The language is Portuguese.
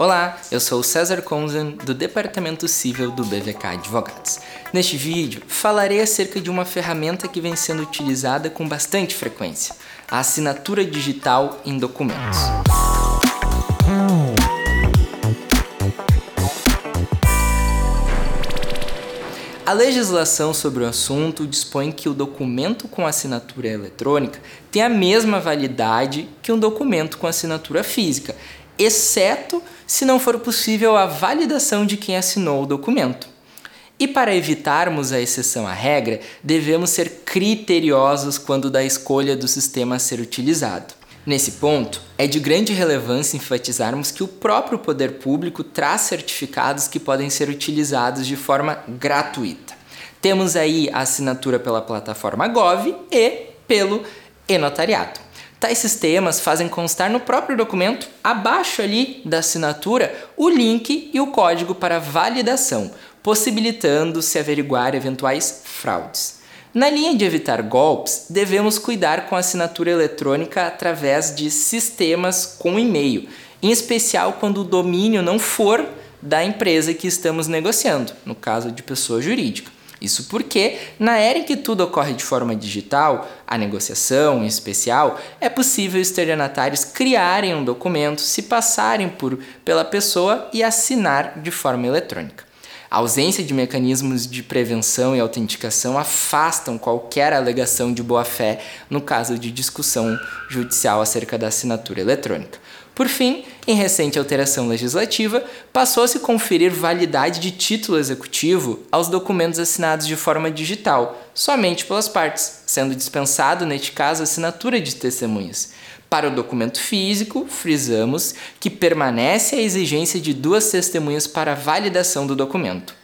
Olá, eu sou o César Conzen, do Departamento Civil do BVK Advogados. Neste vídeo, falarei acerca de uma ferramenta que vem sendo utilizada com bastante frequência, a assinatura digital em documentos. A legislação sobre o assunto dispõe que o documento com assinatura eletrônica tem a mesma validade que um documento com assinatura física, exceto se não for possível a validação de quem assinou o documento. E para evitarmos a exceção à regra, devemos ser criteriosos quando da escolha do sistema a ser utilizado. Nesse ponto, é de grande relevância enfatizarmos que o próprio poder público traz certificados que podem ser utilizados de forma gratuita. Temos aí a assinatura pela plataforma Gov e pelo e-notariado. Tais sistemas fazem constar no próprio documento, abaixo ali da assinatura, o link e o código para validação, possibilitando se averiguar eventuais fraudes. Na linha de evitar golpes, devemos cuidar com a assinatura eletrônica através de sistemas com e-mail, em especial quando o domínio não for da empresa que estamos negociando, no caso de pessoa jurídica. Isso porque, na era em que tudo ocorre de forma digital, a negociação em especial, é possível estelionatários criarem um documento, se passarem por pela pessoa e assinar de forma eletrônica. A ausência de mecanismos de prevenção e autenticação afastam qualquer alegação de boa-fé no caso de discussão judicial acerca da assinatura eletrônica. Por fim, em recente alteração legislativa, passou a se conferir validade de título executivo aos documentos assinados de forma digital, somente pelas partes, sendo dispensado, neste caso, a assinatura de testemunhas. Para o documento físico, frisamos que permanece a exigência de duas testemunhas para validação do documento.